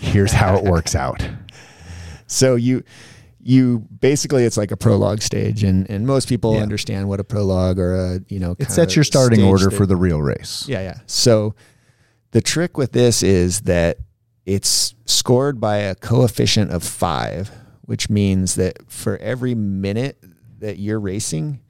Here's how it works out. So you you basically it's like a prologue stage and and most people Yeah. understand what a prologue or a you know It sets your starting order that- for the real race. Yeah, yeah. So the trick with this is that it's scored by a coefficient of five, which means that for every minute that you're racing,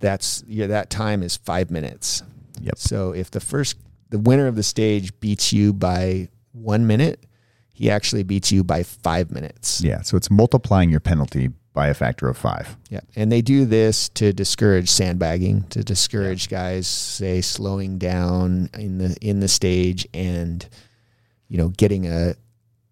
that's yeah, that time is five minutes. Yep. So if the first the winner of the stage beats you by one minute, he actually beats you by five minutes. Yeah. So it's multiplying your penalty by a factor of five. Yeah, and they do this to discourage sandbagging, to discourage guys, say, slowing down in the in the stage and you know getting a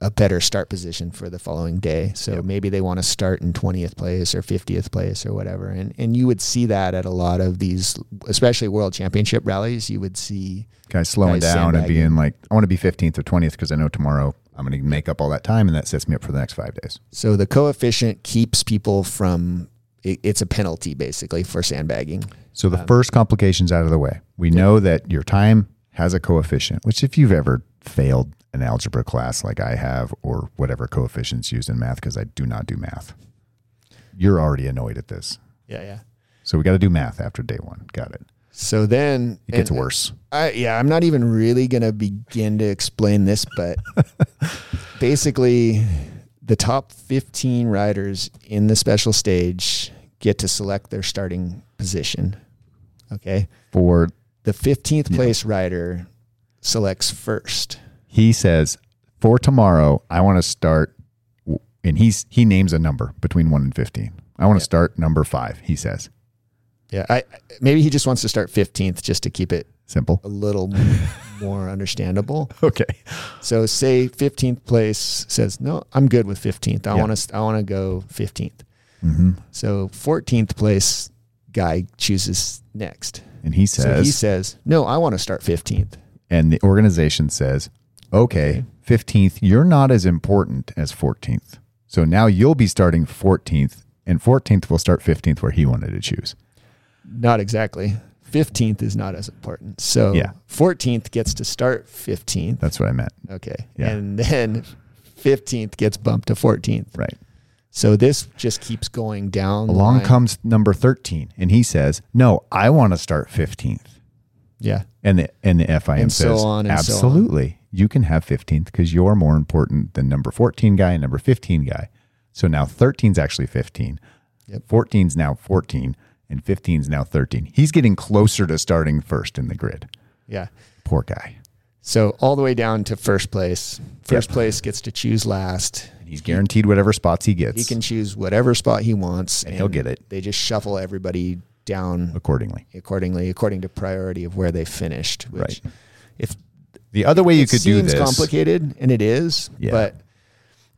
a better start position for the following day. So Yep. maybe they want to start in twentieth place or fiftieth place or whatever, and and you would see that at a lot of these, especially World Championship rallies. You would see Guys slowing Guys down and being like, I want to be 15th or 20th because I know tomorrow I'm going to make up all that time and that sets me up for the next five days. so the coefficient keeps people from. It, it's a penalty basically for sandbagging. So Um, the first complications out of the way. We know that your time has a coefficient, which if you've ever failed an algebra class like I have or whatever coefficients used in math because I do not do math. You're already annoyed at this. Yeah, yeah. So we got to do math after day 1. Got it. So then It gets worse. I, yeah, I'm not even really going to begin to explain this, but [laughs] basically, the top 15 riders in the special stage get to select their starting position. Okay. For The 15th place rider selects first. He says for tomorrow I want to start and he's he names a number between 1 and 15. I want to start number 5, he says. Yeah. I, maybe he just wants to start 15th just to keep it Simple. a little [laughs] more understandable. Okay. So say 15th place says, no, I'm good with 15th. I Yeah. want to, I want to go 15th. hmm So 14th place guy chooses next. And he So says he says, "No, I want to start 15th." and the organization says, okay, 15th, you're not as important as 14th. So now you'll be starting 14th, and 14th will start 15th where he wanted to choose. Not exactly. 15th is not as important. So Yeah. 14th gets to start 15th. That's what I meant. Okay. Yeah. And then 15th gets bumped to 14th. Right. So this just keeps going down. Along comes number 13, and he says, no, I want to start 15th. Yeah. And the, and the FIM And so says, so on. absolutely, you can have 15th because you're more important than number 14 guy and number 15 guy. So now 13's actually 15. Yep. 14's now 14, and 15's now 13. He's getting closer to starting first in the grid. Yeah. Poor guy. So all the way down to first place. First place gets to choose last. And he's guaranteed whatever spots he gets He can choose whatever spot he wants, and, he'll get it. They just shuffle everybody down accordingly. accordingly, according to priority of where they finished. Which, Right. if The other way you it could do seems this, complicated, and it is, Yeah. but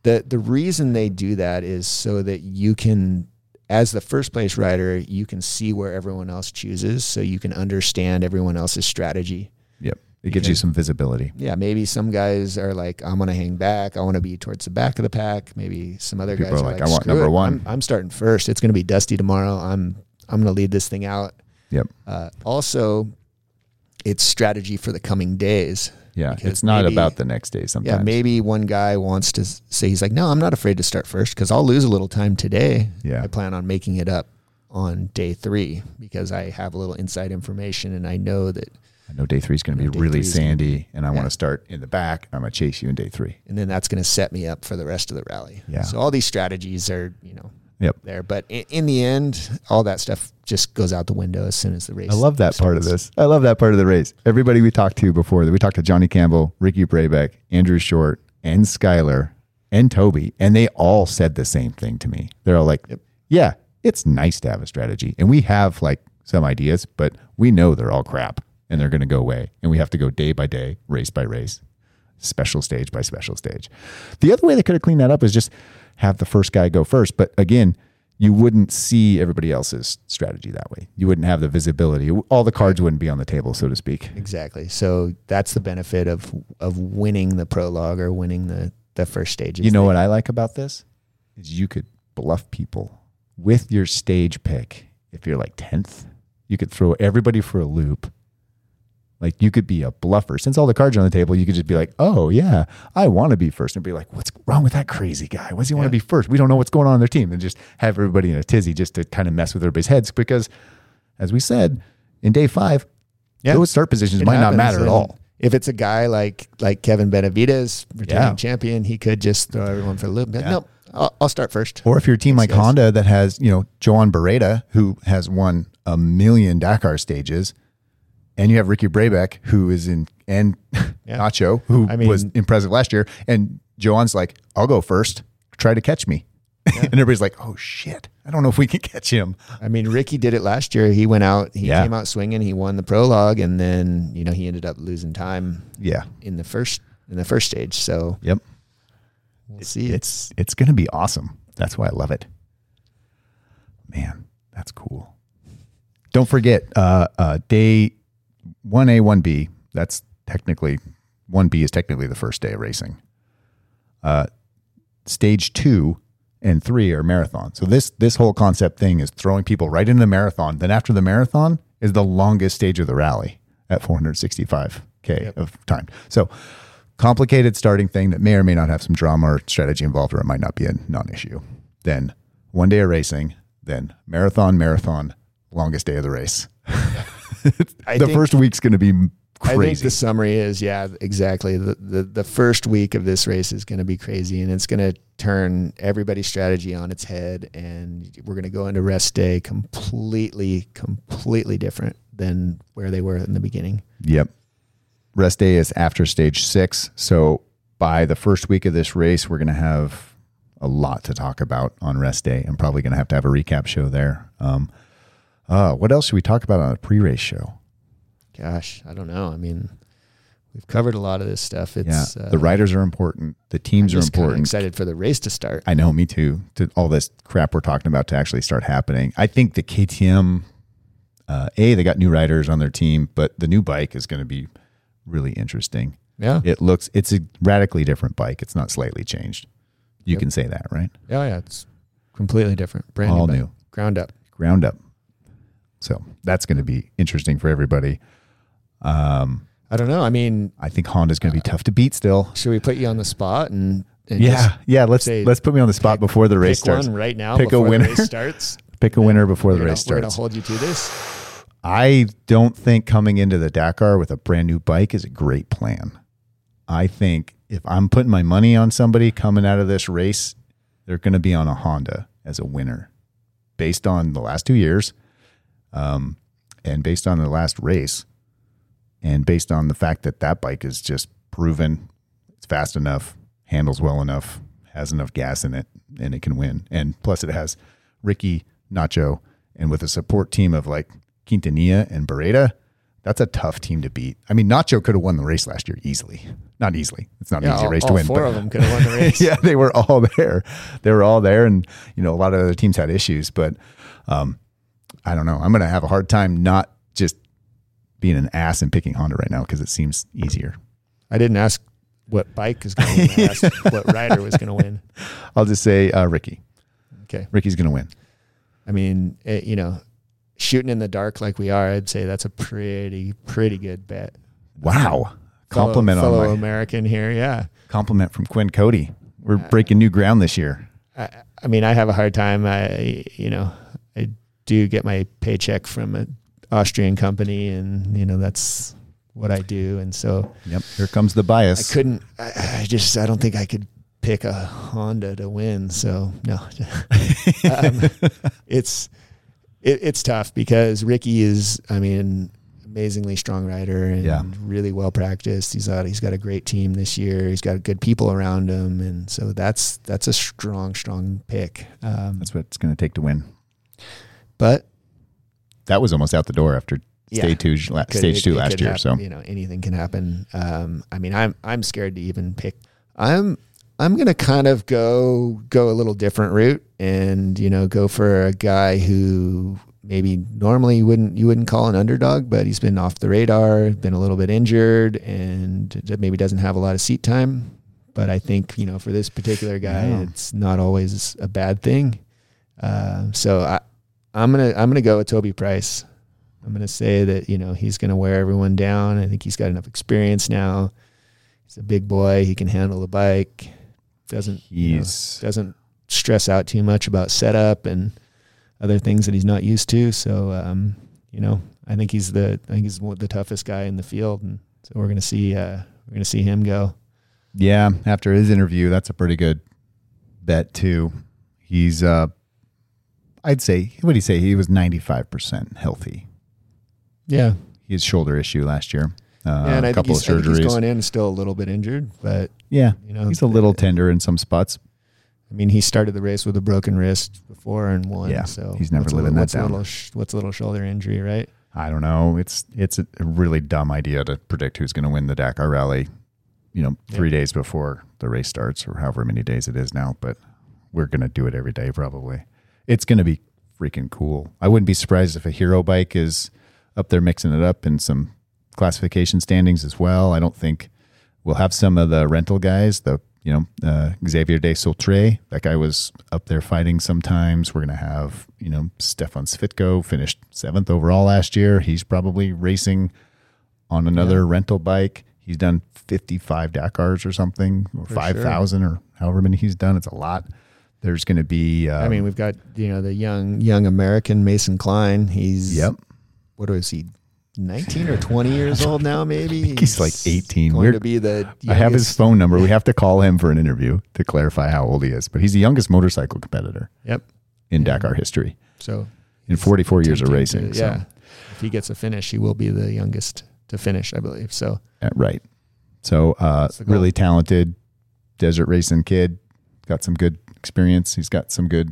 the the reason they do that is so that you can, as the first place rider, you can see where everyone else chooses, so you can understand everyone else's strategy. yep, it gives you some visibility. Yeah, maybe some guys are like, I'm gonna hang back. I want to be towards the back of the pack. Maybe some other People guys are like, like, "I want "Screw number it. one." I'm, I'm starting first. It's gonna be dusty tomorrow. I'm I'm gonna lead this thing out. Yep. Uh, also, it's strategy for the coming days. Yeah, Because it's not maybe- about the next day. Sometimes. Yeah, maybe one guy wants to say he's like, no, I'm not afraid to start first because I'll lose a little time today. Yeah. I plan on making it up on day three because I have a little inside information and I know that. I know day three is going to be really three's gonna sandy, and I want to start in the back. I'm going to chase you in day three. And then that's going to set me up for the rest of the rally. Yeah. So all these strategies are, you know, Yep. there. But in, in the end, all that stuff just goes out the window as soon as the race. I love that part of this. I love that part of the race. Everybody we talked to before, that we talked to Johnny Campbell, Ricky Brabec, Andrew Short, and Skyler, and Toby, and they all said the same thing to me. They're all like, Yep. "Yeah, it's nice to have a strategy, and we have like some ideas, but we know they're all crap, and they're going to go away, and we have to go day by day, race by race, special stage by special stage." The other way they could have cleaned that up is just have the first guy go first, but again. You wouldn't see everybody else's strategy that way. You wouldn't have the visibility. All the cards wouldn't be on the table, so to speak. Exactly. So that's the benefit of of winning the prologue or winning the the first stages. You know what I like about this is you could bluff people with your stage pick. If you're like tenth, you could throw everybody for a loop. Like you could be a bluffer. Since all the cards are on the table, you could just be like, "Oh yeah, I want to be first. and be like, "What's wrong with that crazy guy? Why does he want to be first? We don't know what's going on on their team." And just have everybody in a tizzy just to kind of mess with everybody's heads because, as we said in day five, Yeah. those start positions It might not matter at all. If it's a guy like like Kevin Benavides, returning Yeah. champion, he could just throw everyone for the loop. Yeah. Nope, I'll, I'll start first. Or if you're a team like guys. Honda that has, you know, Joan Barreda, who has won a million Dakar stages, and you have Ricky Brabec, who is in, and Yeah. Nacho, who I mean- was impressive last year, and Joan's like, I'll go first, try to catch me. [laughs] and everybody's like, oh shit, I don't know if we can catch him. I mean, Ricky did it last year. He went out, he Yeah. came out swinging, he won the prologue, and then you know he ended up losing time Yeah. in the first in the first stage. So Yep. we'll see. It's it's gonna be awesome. That's why I love it. Man, that's cool. Don't forget, uh, uh, day one A, one B. That's technically one B is technically the first day of racing. Uh, stage two and three are marathon. So this this whole concept thing is throwing people right into the marathon. Then after the marathon is the longest stage of the rally at 465k Yep. of time. So complicated starting thing that may or may not have some drama or strategy involved, or it might not be a non-issue. Then one day of racing, then marathon, marathon, longest day of the race. [laughs] [laughs] The think- first week's going to be crazy. I think the summary is yeah, exactly. The, the the first week of this race is going to be crazy, and it's going to turn everybody's strategy on its head, and we're going to go into rest day completely, completely different than where they were in the beginning. Yep. Rest day is after stage six. So by the first week of this race, we're going to have a lot to talk about on rest day. I'm probably going to have to have a recap show there. Um, uh, what else should we talk about on a pre race show? Gosh, I don't know. I mean, we've covered a lot of this stuff. It's yeah. uh, the riders are important. The teams I'm are important. Excited for the race to start. I know, me too. To all this crap we're talking about to actually start happening. I think the KTM, uh, A, they got new riders on their team, but the new bike is going to be really interesting. Yeah, It looks, it's a radically different bike. It's not slightly changed. You Yep. can say that, right? yeah, yeah. It's completely different, brand All new, new. ground up. Ground up. So that's going to be interesting for everybody. Um, I don't know. I mean, I think Honda's going to be tough to beat still. should we put you on the spot and, and Yeah, yeah. Let's say let's put me on the spot before the race pick starts. right now Pick a winner. the race [laughs] starts? Pick a winner before the gonna- race We're going to starts. hold you to this. I don't think coming into the Dakar with a brand new bike is a great plan. I think if I'm putting my money on somebody coming out of this race, they're going to be on a Honda as a winner based on the last two years um, and based on the last race. And based on the fact that that bike is just proven, it's fast enough, handles well enough, has enough gas in it, and it can win. And plus, it has Ricky, Nacho, and with a support team of like Quintanilla and Barreda, that's a tough team to beat. I mean, Nacho could have won the race last year easily. Not easily. It's not an easy all, race all to win. four but- of them could have won the [laughs] race. yeah, they were all there. They were all there, and you know, a lot of other teams had issues. But um, I don't know. I'm going to have a hard time not just being an ass and picking Honda right now because it seems easier. I didn't ask what bike is going to win. I asked [laughs] what rider was going to win. I'll just say uh, Ricky. Okay. Ricky's going to win. I mean, it, you know, shooting in the dark like we are, I'd say that's a pretty, pretty good bet. Wow. Compliment fellow, on fellow American here. Yeah. compliment from Quinn Cody. We're breaking new ground this year. I, I mean, I have a hard time. I, you know, do get my paycheck from an Austrian company, and you know that's what I do. And so Yep. Here comes the bias. I couldn't. I, I just I don't think I could pick a Honda to win. So no, [laughs] um, it's it, it's tough because Ricky is. I mean. Amazingly strong rider and Yeah. really well practiced. He's got he's got a great team this year. He's got good people around him, and so that's that's a strong strong pick. Um, That's what it's going to take to win. But That was almost out the door after Yeah. stage two, la- could- stage it- two it last year. hap- So you know anything can happen. Um, I mean, I'm I'm scared to even pick. I'm I'm gonna kind of go go a little different route, and you know, go for a guy who maybe normally you wouldn't you wouldn't call an underdog, but he's been off the radar, been a little bit injured, and maybe doesn't have a lot of seat time. But I think you know, for this particular guy, Yeah. it's not always a bad thing. Uh, so I, I'm gonna I'm gonna go with Toby Price. I'm gonna say that you know he's gonna wear everyone down. I think he's got enough experience now. He's a big boy. He can handle the bike. Doesn't you know, he's doesn't stress out too much about setup and other things that he's not used to. So um, you know, I think he's the I think he's the toughest guy in the field, and so we're gonna see uh, we're gonna see him go. Yeah, after his interview, that's a pretty good bet too. He's uh I'd say what do you say? He was ninety five percent healthy. Yeah, He had shoulder issue last year. Uh, yeah and I a think, couple he's, of I think he's surgeries. going in still a little bit injured, but yeah, you know he's a little tender in some spots. I mean, he started the race with a broken wrist before and won. Yeah, so he's never living little, that what's down. A little, what's a little shoulder injury, right? I don't know. It's it's a really dumb idea to predict who's going to win the Dakar Rally. You know, three days before the race starts, or however many days it is now. But we're going to do it every day, probably. It's going to be freaking cool. I wouldn't be surprised if a hero bike is up there mixing it up in some classification standings as well. I don't think we'll have some of the rental guys. The you know uh, Xavier de Soultrait, that guy was up there fighting. Sometimes we're going to have you know Stefan Svitko finished seventh overall last year. He's probably racing on another rental bike. He's done 55 Dakars or something, or For 5,000 or however many he's done. It's a lot. There's going to be. Um, I mean, we've got you know the young young American Mason Klein. He's yep. What is he? Nineteen or twenty years old now, maybe. he's like 18. Going We're- to be the. I have his phone number. We have to call him for an interview to clarify how old he is. But he's the youngest motorcycle competitor Yep. in Yeah. Dakar history So in 44 years of racing. to- so, yeah. If he gets a finish, he will be the youngest to finish, I believe. So uh, right. So uh, That's the goal. really talented desert racing kid. Got some good experience. He's got some good,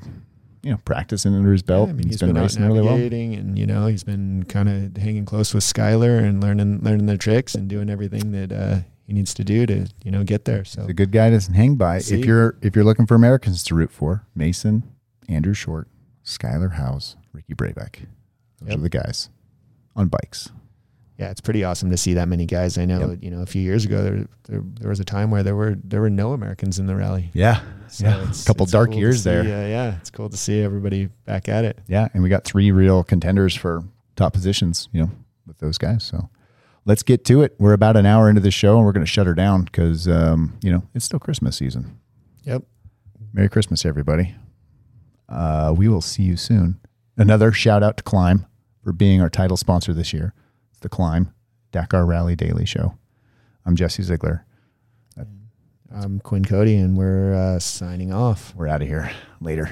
you know, practicing under his belt. Yeah, I mean, he's he's been, been, racing really well. and you know, he's been kind of hanging close with Skyler and learning learning their tricks and doing everything that uh, he needs to do to you know get there. So He's a good guy doesn't hang by. See? If you're if you're looking for Americans to root for, Mason, Andrew Short, Skyler Howes, Ricky Brabec. Those Yep. are the guys on bikes. Yeah, it's pretty awesome to see that many guys. I know, Yep. you know, a few years ago there, there there was a time where there were there were no Americans in the rally. Yeah. So Yeah. it's- Couple dark cool years see, there. uh, yeah, it's cool to see everybody back at it. Yeah, and we got three real contenders for top positions, you know, with those guys. So let's get to it. We're about an hour into the show and we're going to shut her down because, um, you know, it's still Christmas season. Yep. Merry Christmas, everybody. Uh, we will see you soon. Another shout out to Klim for being our title sponsor this year. It's the Klim Dakar Rally Daily Show. I'm Jesse Ziegler. I'm Quinn Cody, and we're uh, signing off. We're out of here. Later.